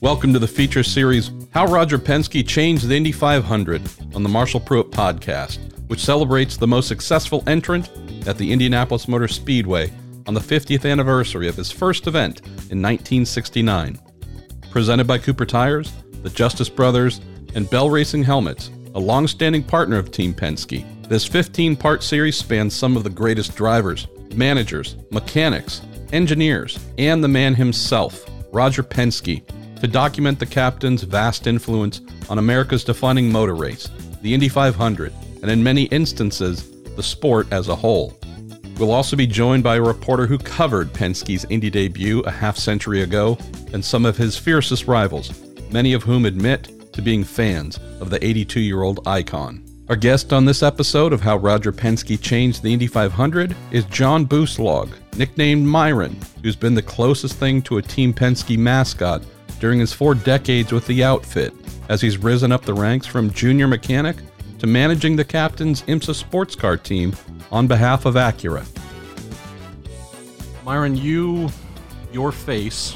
Welcome to the feature series How Roger Penske Changed the Indy 500 on the Marshall Pruett podcast, which celebrates the most successful entrant at the Indianapolis Motor Speedway on the 50th anniversary of his first event in 1969. Presented by Cooper Tires, the Justice Brothers, and Bell Racing Helmets, a long standing partner of Team Penske. This 15 part series spans some of the greatest drivers, managers, mechanics, engineers, and the man himself, Roger Penske, to document the captain's vast influence on America's defining motor race, the Indy 500, and in many instances, the sport as a whole. We'll also be joined by a reporter who covered Penske's Indy debut a half century ago and some of his fiercest rivals, many of whom admit to being fans of the 82 year old icon. Our guest on this episode of How Roger Penske Changed the Indy 500 is Jon Bouslog, nicknamed Myron, who's been the closest thing to a Team Penske mascot during his four decades with the outfit, as he's risen up the ranks from junior mechanic to managing the captain's IMSA sports car team on behalf of Acura. Myron, you, your face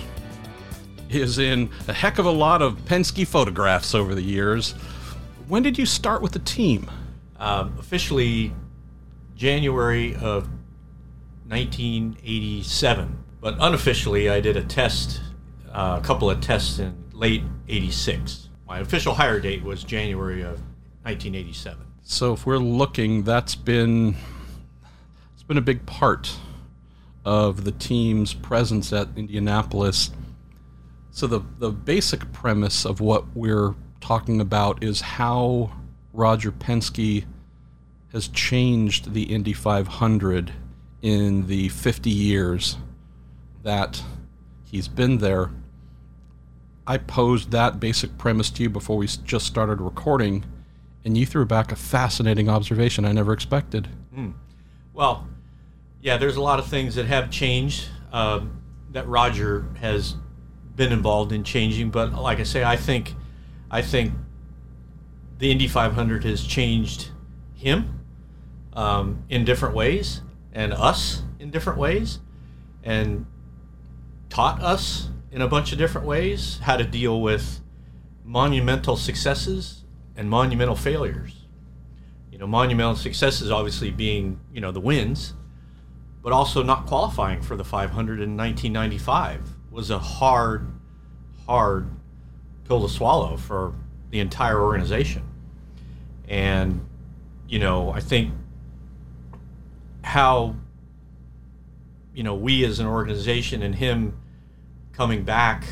is in a heck of a lot of Penske photographs over the years. When did you start with the team? Um, officially, January of 1987, but unofficially, I did a test, Uh, a couple of tests in late '86. My official hire date was January of 1987. So, if we're looking, that's been it's been a big part of the team's presence at Indianapolis. So the the basic premise of what we're talking about is how Roger Penske has changed the Indy 500 in the 50 years that he's been there. I posed that basic premise to you before we just started recording, and you threw back a fascinating observation I never expected. Mm. Well, yeah, there's a lot of things that have changed um, that Roger has been involved in changing, but like I say, I think, I think the Indy 500 has changed him um, in different ways and us in different ways and taught us in a bunch of different ways how to deal with monumental successes and monumental failures. You know, monumental successes obviously being, you know, the wins, but also not qualifying for the 500 in 1995 was a hard, hard pill to swallow for the entire organization. And, you know, I think how you know we as an organization and him coming back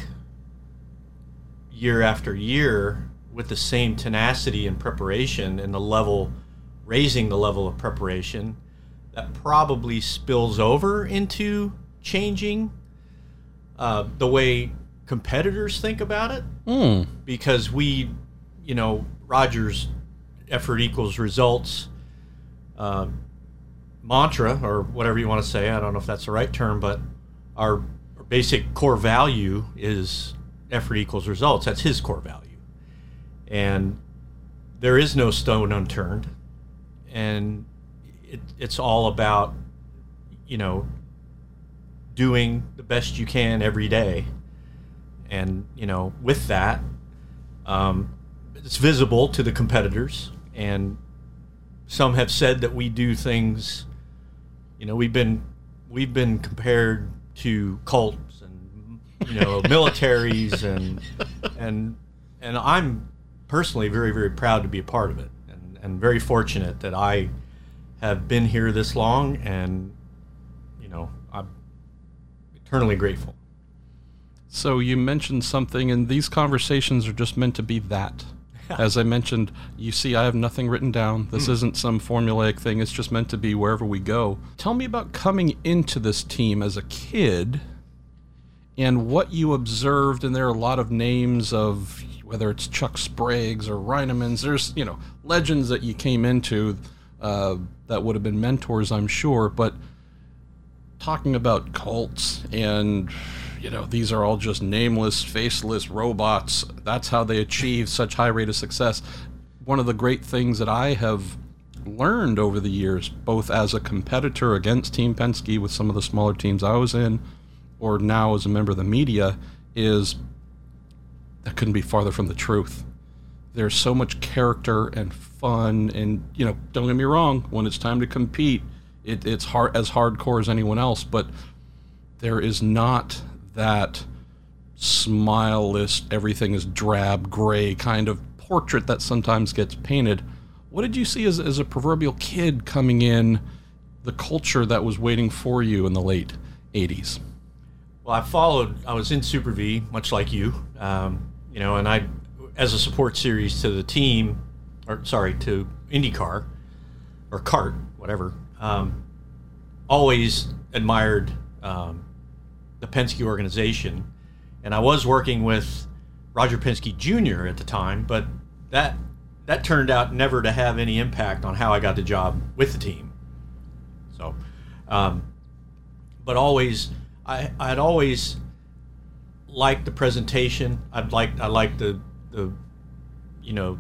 year after year with the same tenacity and preparation and the level raising the level of preparation that probably spills over into changing uh, the way competitors think about it mm. because we you know rogers effort equals results um, mantra or whatever you want to say. I don't know if that's the right term, but our basic core value is effort equals results. That's his core value. And there is no stone unturned. And it, it's all about, you know, doing the best you can every day. And, you know, with that, um, it's visible to the competitors. And some have said that we do things you know, we've been we've been compared to cults and you know militaries and and and I'm personally very very proud to be a part of it and and very fortunate that I have been here this long and you know I'm eternally grateful. So you mentioned something and these conversations are just meant to be that. As I mentioned, you see, I have nothing written down. This mm. isn't some formulaic thing. It's just meant to be wherever we go. Tell me about coming into this team as a kid and what you observed. And there are a lot of names of whether it's Chuck Sprague's or Reinemann's. There's, you know, legends that you came into uh, that would have been mentors, I'm sure. But talking about cults and you know, these are all just nameless, faceless robots. That's how they achieve such high rate of success. One of the great things that I have learned over the years, both as a competitor against Team Penske with some of the smaller teams I was in, or now as a member of the media, is that couldn't be farther from the truth. There's so much character and fun, and you know, don't get me wrong. When it's time to compete, it, it's hard as hardcore as anyone else, but there is not that smileless, everything is drab, gray kind of portrait that sometimes gets painted. What did you see as, as a proverbial kid coming in, the culture that was waiting for you in the late 80s? Well, I followed, I was in Super V, much like you, um, you know, and I, as a support series to the team, or sorry, to IndyCar or CART, whatever, um, always admired um, the Penske organization. And I was working with Roger Penske Jr. at the time, but that that turned out never to have any impact on how I got the job with the team. So, um, but always, I I'd always liked the presentation. I'd like I liked the the you know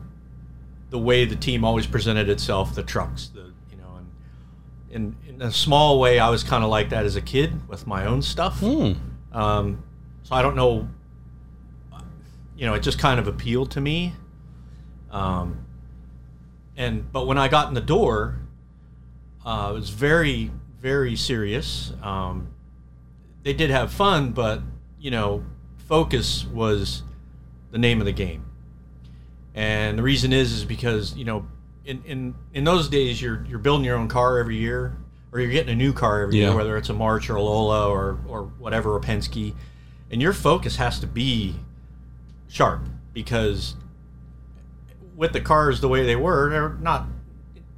the way the team always presented itself, the trucks, in in a small way, I was kind of like that as a kid with my own stuff. Hmm. Um, so I don't know. You know, it just kind of appealed to me. Um, and but when I got in the door, uh, it was very very serious. Um, they did have fun, but you know, focus was the name of the game. And the reason is is because you know, in in in those days, you're you're building your own car every year, or you're getting a new car every Yeah. year, whether it's a March or a Lola or or whatever, a Penske, and your focus has to be sharp because with the cars the way they were, they're not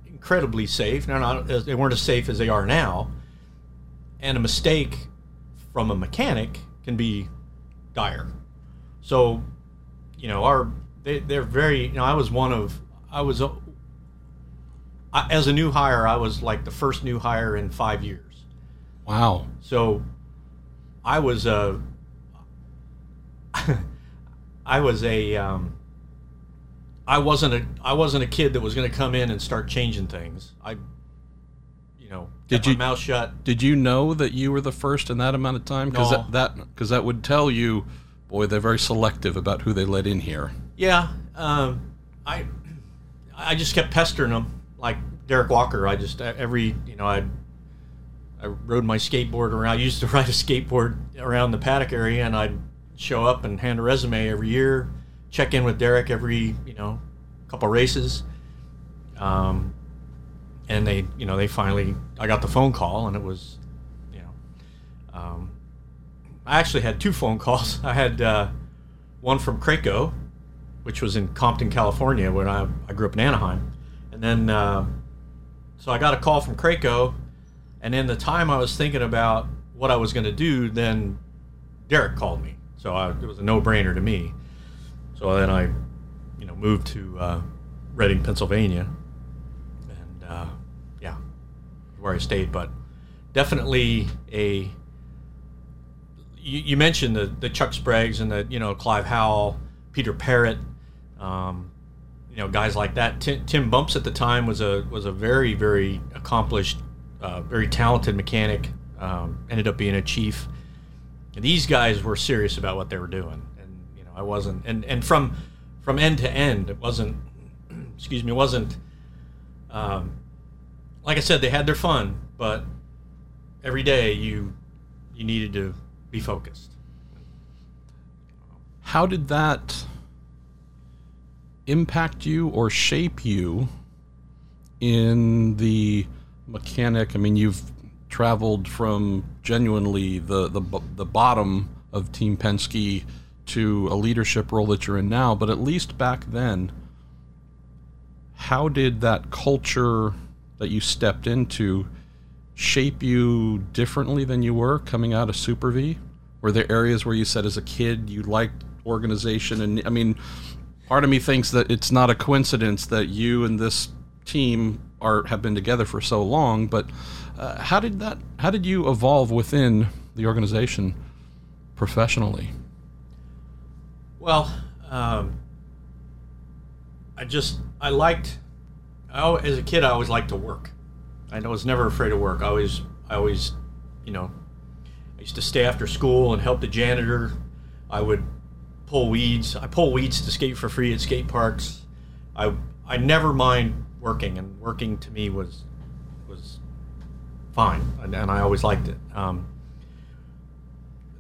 incredibly safe. They're not as, they weren't as safe as they are now, and a mistake from a mechanic can be dire. So, you know, our they, they're very. You know, I was one of I was. I, as a new hire, I was like the first new hire in five years. Wow. So I was a I was a um, I wasn't a I wasn't a kid that was going to come in and start changing things. I you know Did kept you- my mouth shut. Did you know that you were the first in that amount of time? Because No. that that because that would tell you, boy, they're very selective about who they let in here. Yeah, um, I I just kept pestering them like Derek Walker. I just every you know I I rode my skateboard around. I used to ride a skateboard around the paddock area, and I'd show up and hand a resume every year. Check in with Derek every you know couple races. Um, and they you know they finally I got the phone call, and it was you know um, I actually had two phone calls. I had uh, one from Kraco, which was in Compton, California, when I, I grew up in Anaheim. And then, uh, so I got a call from Kraco, and in the time I was thinking about what I was going to do, then Derek called me. So I, it was a no-brainer to me. So then I, you know, moved to uh, Reading, Pennsylvania, and uh, yeah, where I stayed. But definitely a you, you mentioned the, the Chuck Spragues and the you know Clive Howell, Peter Parrott, um, you know guys like that. Tim, Tim Bumps at the time was a was a very very accomplished, uh, very talented mechanic. Um, ended up being a chief. And these guys were serious about what they were doing, and you know I wasn't. And and from from end to end, it wasn't. excuse me, it wasn't. Um, like I said, they had their fun, but every day you you needed to be focused. How did that impact you or shape you in the mechanic? I mean, you've traveled from genuinely the the, the bottom of Team Penske to a leadership role that you're in now, but at least back then, how did that culture that you stepped into shape you differently than you were coming out of Super V? Were there areas where you said as a kid you liked organization? And I mean, part of me thinks that it's not a coincidence that you and this team are have been together for so long. But uh, how did that? How did you evolve within the organization professionally? Well, um, I just I liked. I, as a kid, I always liked to work. I was never afraid of work. I always, I always, you know, I used to stay after school and help the janitor. I would pull weeds. I pull weeds to skate for free at skate parks. I I never mind working, and working to me was was fine, and, and I always liked it. Um,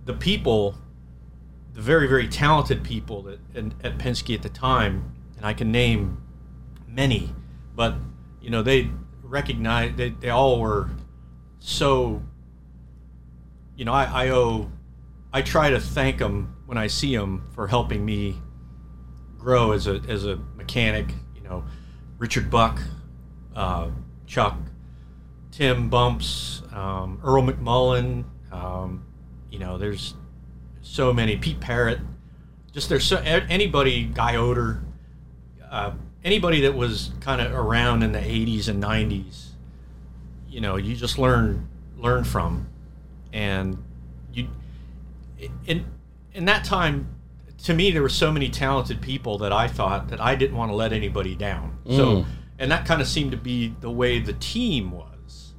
the people, the very very talented people that at Penske at the time, and I can name many, but you know they recognized they, they all were so you know I, I owe I try to thank them when I see them for helping me grow as a as a mechanic. You know, Richard Buck, uh, Chuck, Tim Bumps, um, Earl McMullen. Um, you know, there's so many. Pete Parrott. Just there's so anybody. Guy Oder. Uh, anybody that was kind of around in the 80s and 90s. You know, you just learn learn from, and you in in that time to me there were so many talented people that I thought that I didn't want to let anybody down. Mm. So and that kind of seemed to be the way the team was.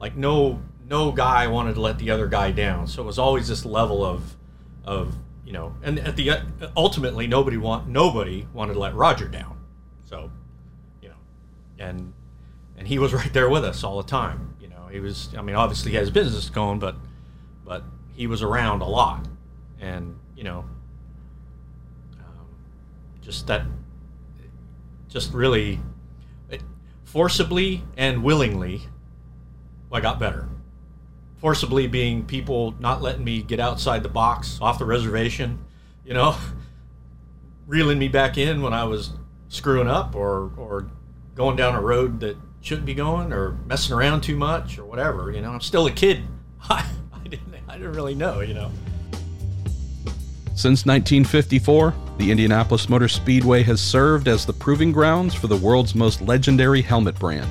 Like no no guy wanted to let the other guy down. So it was always this level of of you know, and at the ultimately nobody want nobody wanted to let Roger down. So, you know, and and he was right there with us all the time. You know, he was. I mean, obviously he has business going, but but he was around a lot, and you know, um, just that, just really, it, forcibly and willingly, I got better. Forcibly being people not letting me get outside the box, off the reservation, you know, reeling me back in when I was screwing up or or going down a road that shouldn't be going or messing around too much or whatever. You know, I'm still a kid. I didn't, I didn't really know, you know. Since 1954, the Indianapolis Motor Speedway has served as the proving grounds for the world's most legendary helmet brand.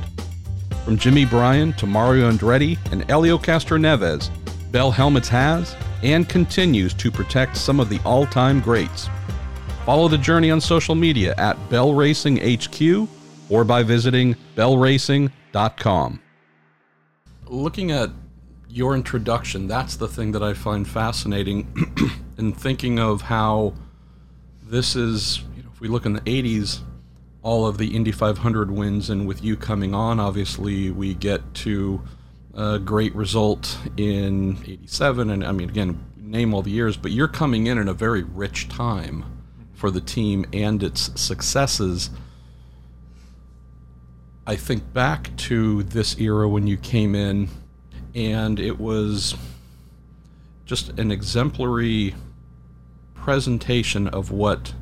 From Jimmy Bryan to Mario Andretti and Helio Castroneves, Bell Helmets has and continues to protect some of the all time greats. Follow the journey on social media at Bell Racing HQ or by visiting bellracing.com. Looking at your introduction, that's the thing that I find fascinating in thinking of how this is, you know, if we look in the 80s, all of the Indy 500 wins, and with you coming on, obviously, we get to a great result in 87. And I mean, again, name all the years, but you're coming in in a very rich time for the team and its successes. I think back to this era when you came in and it was just an exemplary presentation of what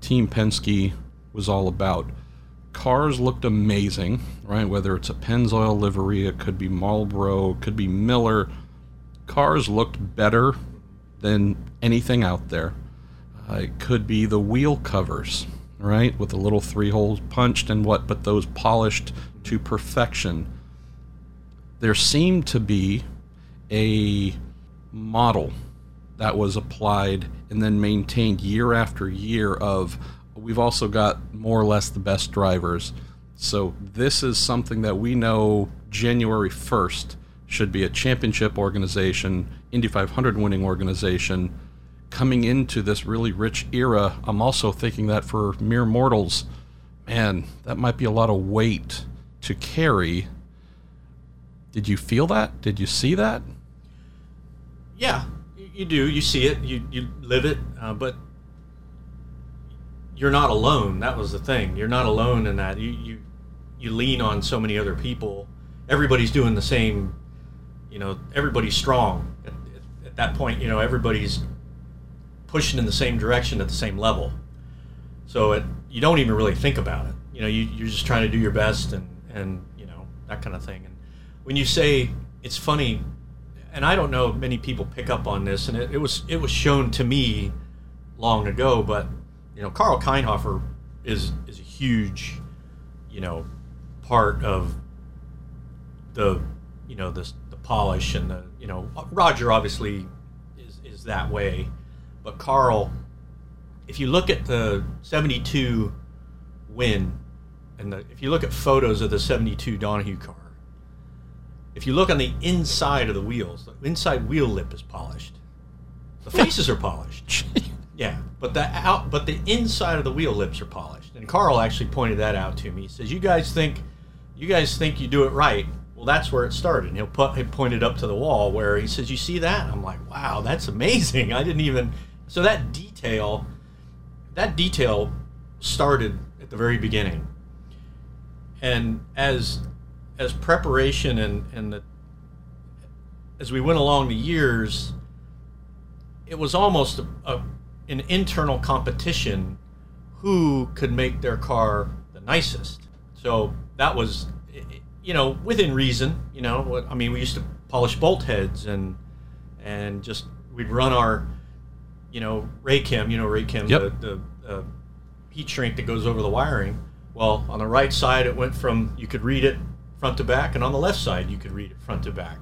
Team Penske was all about. Cars looked amazing, right? Whether it's a Pennzoil livery, it could be Marlboro, it could be Miller. Cars looked better than anything out there. Uh, it could be the wheel covers, right? With the little three holes punched and what, but those polished to perfection there seemed to be a model that was applied and then maintained year after year of we've also got more or less the best drivers. So this is something that we know January 1st should be a championship organization, Indy 500 winning organization coming into this really rich era. I'm also thinking that for mere mortals, man, that might be a lot of weight to carry did you feel that? Did you see that? Yeah, you do. You see it. You you live it. Uh, but you're not alone. That was the thing. You're not alone in that. You you you lean on so many other people. Everybody's doing the same. You know, everybody's strong at, at, at that point. You know, everybody's pushing in the same direction at the same level. So it, you don't even really think about it. You know, you, you're just trying to do your best and and you know that kind of thing. When you say it's funny, and I don't know many people pick up on this, and it, it was it was shown to me long ago, but you know, Karl Kainhofer is is a huge, you know, part of the you know the the polish and the you know Roger obviously is is that way, but Karl, if you look at the '72 win, and the, if you look at photos of the '72 Donohue car, if you look on the inside of the wheels, the inside wheel lip is polished. The faces are polished. Yeah, but the out, but the inside of the wheel lips are polished, and Karl actually pointed that out to me. He says, "You guys think, you guys think you do it right. Well, that's where it started." And he'll put he pointed up to the wall where he says, "You see that?" I'm like, "Wow, that's amazing. I didn't even." So that detail, that detail started at the very beginning, and as as preparation and and the as we went along the years, it was almost a, a an internal competition who could make their car the nicest. So that was, you know, within reason. You know, I mean, we used to polish bolt heads and and just we'd run our, you know, Raychem. You know, Raychem, Yep. the, the uh, heat shrink that goes over the wiring. Well, on the right side, it went from you could read it front to back, and on the left side, you could read it front to back.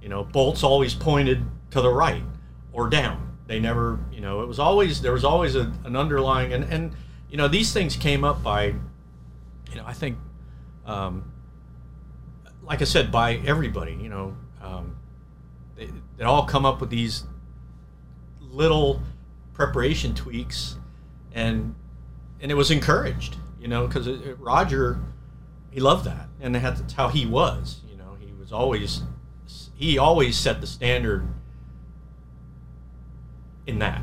You know, bolts always pointed to the right or down. They never, you know, it was always there was always a, an underlying and and you know these things came up by, you know, I think, um, like I said, by everybody. You know, um, they, they all come up with these little preparation tweaks, and and it was encouraged. You know, because Roger, he loved that, and that's how he was. You know, he was always he always set the standard in that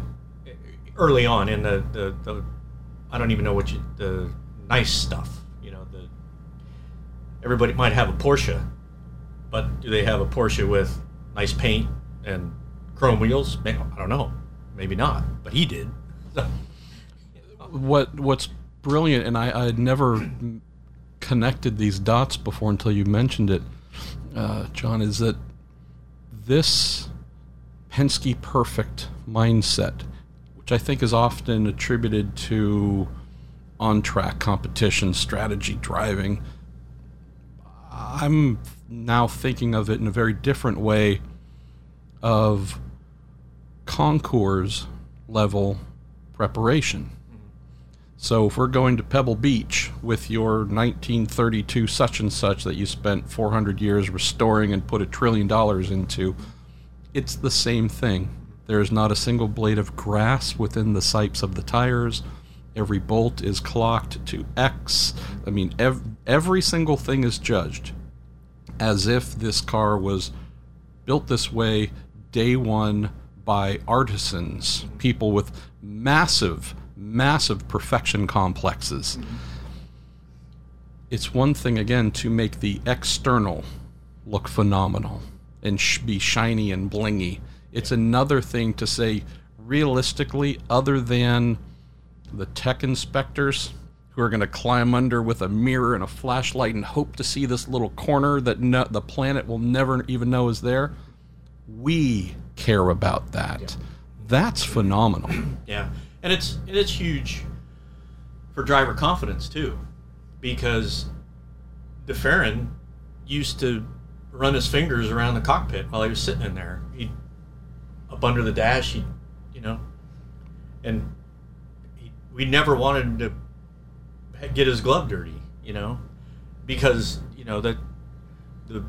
early on in the, the, the I don't even know what you the nice stuff you know the everybody might have a Porsche but do they have a Porsche with nice paint and chrome wheels? I don't know. Maybe not but he did. What what's brilliant, and I, I never connected these dots before until you mentioned it, uh, Jon, is that this Penske perfect mindset, which I think is often attributed to on track competition, strategy, driving, I'm now thinking of it in a very different way of concours level preparation. So if we're going to Pebble Beach with your 1932 such and such that you spent 400 years restoring and put a trillion dollars into, it's the same thing. There is not a single blade of grass within the sipes of the tires. Every bolt is clocked to X. I mean, ev- every single thing is judged as if this car was built this way day one by artisans, people with massive, massive perfection complexes. It's one thing, again, to make the external look phenomenal and sh- be shiny and blingy. It's another thing to say, realistically, other than the tech inspectors who are going to climb under with a mirror and a flashlight and hope to see this little corner that no, the planet will never even know is there. We care about that. That's phenomenal. Yeah, and it's and it's huge for driver confidence too, because de Ferran used to run his fingers around the cockpit while he was sitting in there. He up under the dash, he, you know, and he, we never wanted him to get his glove dirty, you know, because you know that the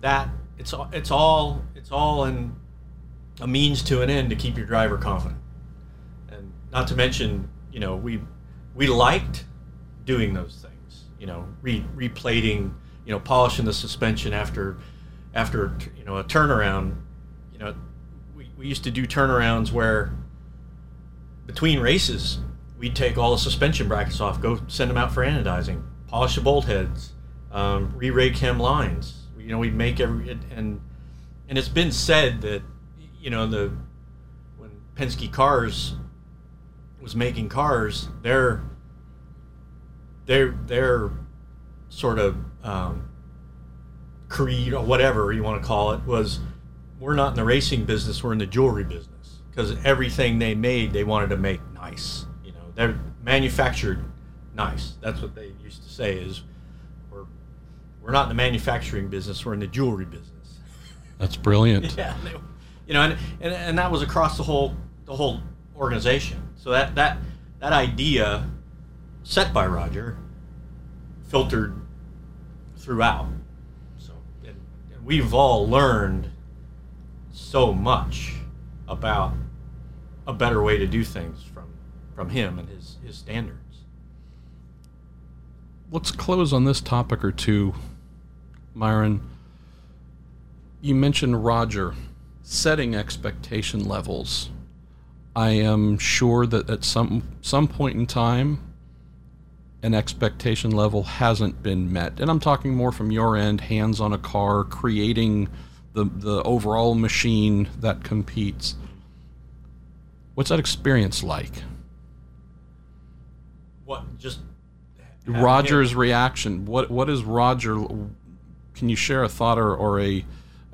that it's all it's all it's all in a means to an end to keep your driver confident not to mention you know we we liked doing those things you know re, replating you know polishing the suspension after after you know a turnaround. You know we, we used to do turnarounds where between races we'd take all the suspension brackets off go send them out for anodizing polish the bolt heads um, re-Raychem lines. You know we'd make every and and it's been said that you know the when Penske Cars was making cars, their their their sort of um, creed or whatever you want to call it was we're not in the racing business, we're in the jewelry business because everything they made they wanted to make nice. You know, they're manufactured nice. That's what they used to say is we're we're not in the manufacturing business, we're in the jewelry business. That's brilliant. Yeah, they, you know, and, and and that was across the whole the whole organization. So that that that idea set by Roger filtered throughout. So and, and we've all learned so much about a better way to do things from from him and his his standards. Let's close on this topic or two, Myron. You mentioned Roger setting expectation levels. I am sure that at some some point in time an expectation level hasn't been met. And I'm talking more from your end, hands on a car, creating the the overall machine that competes. What's that experience like? What just Roger's him. reaction. What what is Roger? Can you share a thought or, or a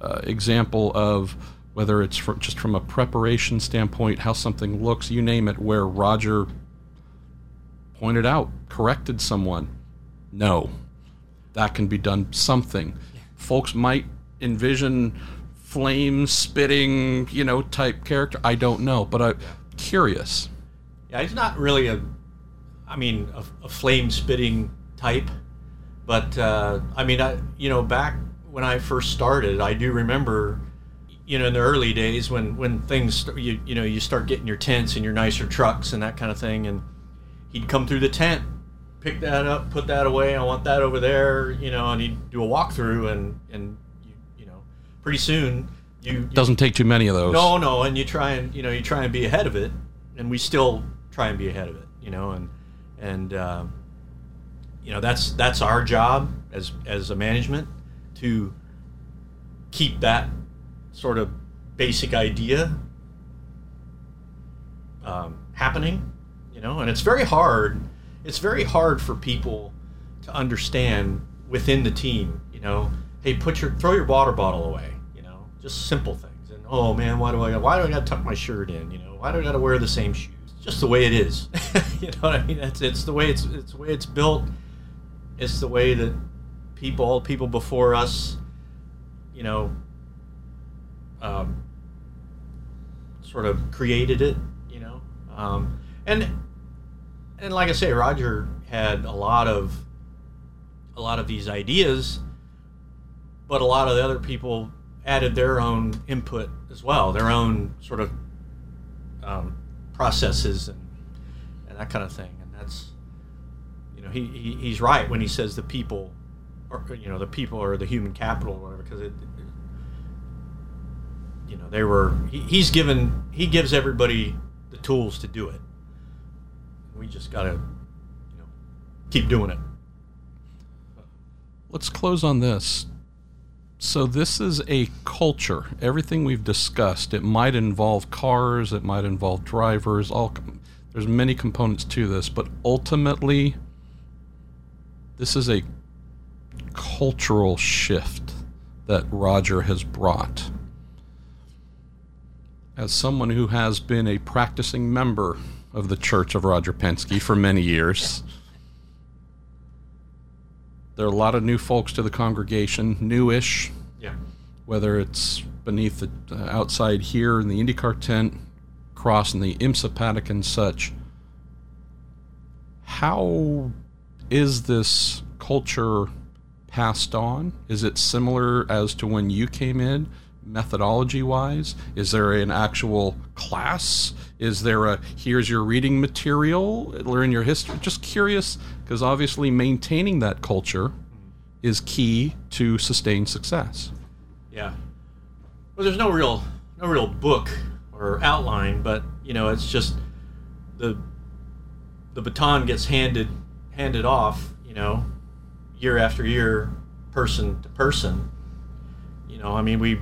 uh, example of whether it's just from a preparation standpoint, how something looks, you name it, where Roger pointed out, corrected someone? No, that can be done. Something, folks might envision flame spitting, you know, type character. I don't know, but I'm curious. Yeah, he's not really a I mean, a, a flame spitting type. But uh, I mean, I you know back when I first started, I do remember, you know, in the early days when when things you you know you start getting your tents and your nicer trucks and that kind of thing, and he'd come through the tent, pick that up, put that away. I want that over there, you know, and he'd do a walkthrough and and you, you know, pretty soon you, you doesn't take too many of those. No, no, and you try and you know you try and be ahead of it, and we still try and be ahead of it, you know, and and uh, you know that's that's our job as as a management to keep that sort of basic idea um, happening you know and it's very hard it's very hard for people to understand within the team you know hey put your throw your water bottle away you know just simple things and oh man why do i why do i gotta tuck my shirt in you know why do i gotta wear the same shoes just the way it is. you know what I mean? It's it's the way it's it's the way it's built. It's the way that people, all people before us, you know, um, sort of created it. You know, um, and and like I say, Roger had a lot of a lot of these ideas, but a lot of the other people added their own input as well, their own sort of um, processes and, and that kind of thing. And that's, you know, he, he he's right when he says the people, or you know, the people are the human capital or whatever, because it, you know, they were. He, he's given he gives everybody the tools to do it. We just gotta, you know, keep doing it. Let's close on this. So this is a culture. Everything we've discussed, it might involve cars, it might involve drivers, all there's many components to this, but ultimately this is a cultural shift that Roger has brought. As someone who has been a practicing member of the Church of Roger Penske for many years, there are a lot of new folks to the congregation, newish. Yeah. Whether it's beneath the uh, outside here in the IndyCar tent, cross in the IMSA paddock and such. How is this culture passed on? Is it similar as to when you came in, methodology wise? Is there an actual class? Is there a here's your reading material, learn your history? Just curious, because obviously maintaining that culture is key to sustained success. Yeah. Well, there's no real no real book or outline, but you know, it's just the the baton gets handed handed off, you know, year after year, person to person. You know, I mean, we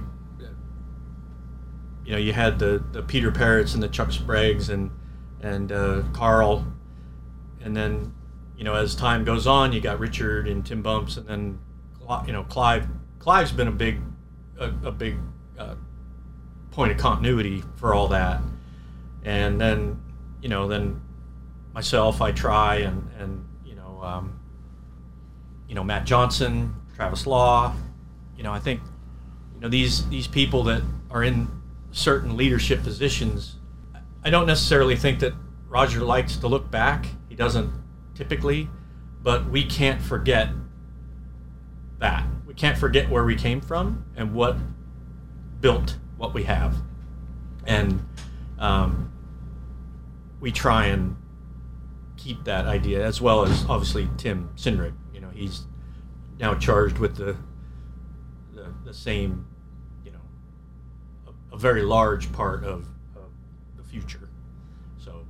you know, you had the, the Peter Parrots and the Chuck Spragues and and uh, Karl, and then you know as time goes on, you got Richard and Tim Bumps, and then you know Clive. Clive's been a big a, a big uh, point of continuity for all that, and then you know then myself I try and and you know um, you know Matt Johnson, Travis Law, you know I think you know these these people that are in certain leadership positions. I don't necessarily think that Roger likes to look back. He doesn't typically, but we can't forget that. We can't forget where we came from and what built what we have. And um, we try and keep that idea, as well as obviously Tim Cindric. You know, he's now charged with the the, the same, a, very large part of, of the future. So,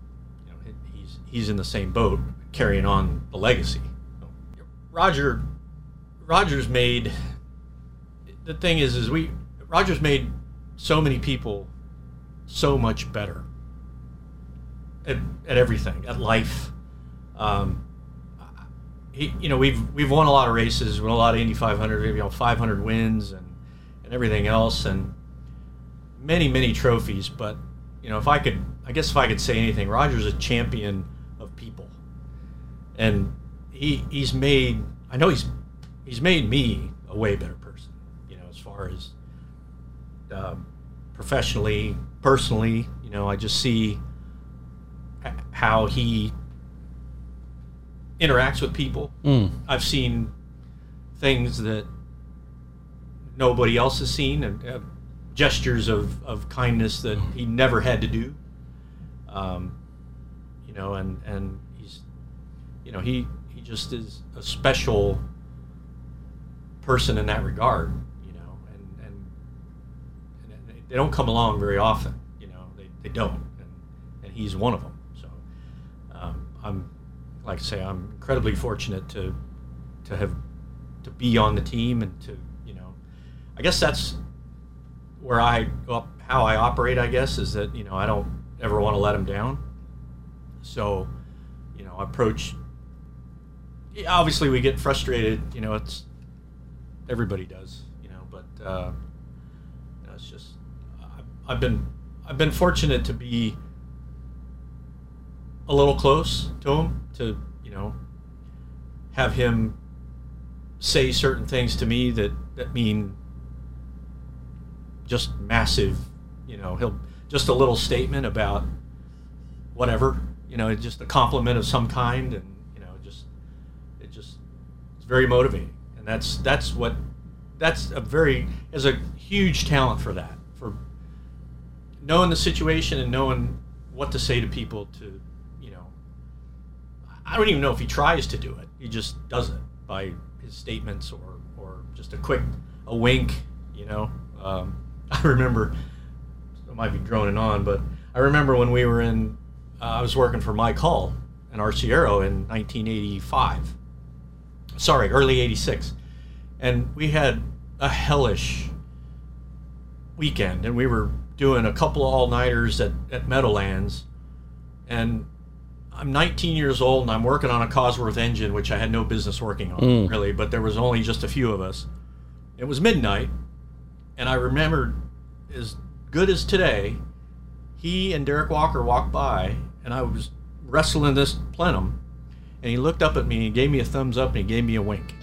you know, he's he's in the same boat, carrying on the legacy. Roger, Rogers made the thing is, is we Rogers made so many people so much better at, at everything, at life. Um, he, you know, we've we've won a lot of races, won a lot of Indy 500, you know, 500 wins and and everything else, and many many trophies. But you know, if I could, I guess if I could say anything, Rogers a champion of people, and he he's made. I know he's he's made me a way better person. You know, as far as um, professionally, personally, you know, I just see how he interacts with people. Mm. I've seen things that nobody else has seen, and uh, gestures of, of kindness that he never had to do. Um, you know, and and he's, you know, he he just is a special person in that regard. You know, and and, and they- they don't come along very often. You know, they, they don't, and, and he's one of them. So um, I'm like I say, I'm incredibly fortunate to to have to be on the team and to you know, I guess that's where I how I operate. I guess is that you know I don't ever want to let him down. So, you know, approach. Obviously, we get frustrated. You know, it's everybody does. You know, but uh, you know, it's just I've been I've been fortunate to be a little close to him to you know have him say certain things to me that that mean just massive you know he'll just a little statement about whatever you know just a compliment of some kind and you know just it just it's very motivating and that's that's what that's a very is a huge talent for that for knowing the situation and knowing what to say to people to you know I don't even know if he tries to do it. He just does it by his statements or, or just a quick a wink, you know. Um, I remember I might be droning on, but I remember when we were in uh, I was working for Mike Hall and Arciero in 1985. Sorry, early 86. And we had a hellish weekend and we were doing a couple of all-nighters at, at Meadowlands and I'm 19 years old and I'm working on a Cosworth engine, which I had no business working on Mm. really, but there was only just a few of us. It was midnight, and I remembered as good as today, he and Derek Walker walked by, and I was wrestling this plenum, and he looked up at me and he gave me a thumbs up and he gave me a wink,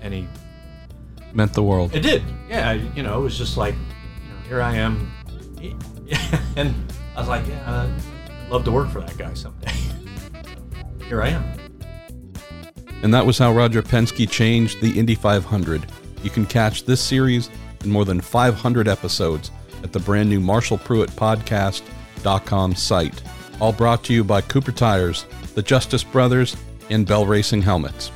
and he Meant the world. it did. Yeah, you know, it was just like, you know, here I am. and I was like, yeah, I'd love to work for that guy someday. here I am. And that was how Roger Penske changed the Indy 500. You can catch this series and more than 500 episodes at the brand new Marshall Pruett Podcast.com site. All brought to you by Cooper Tires, the Justice Brothers, and Bell Racing Helmets.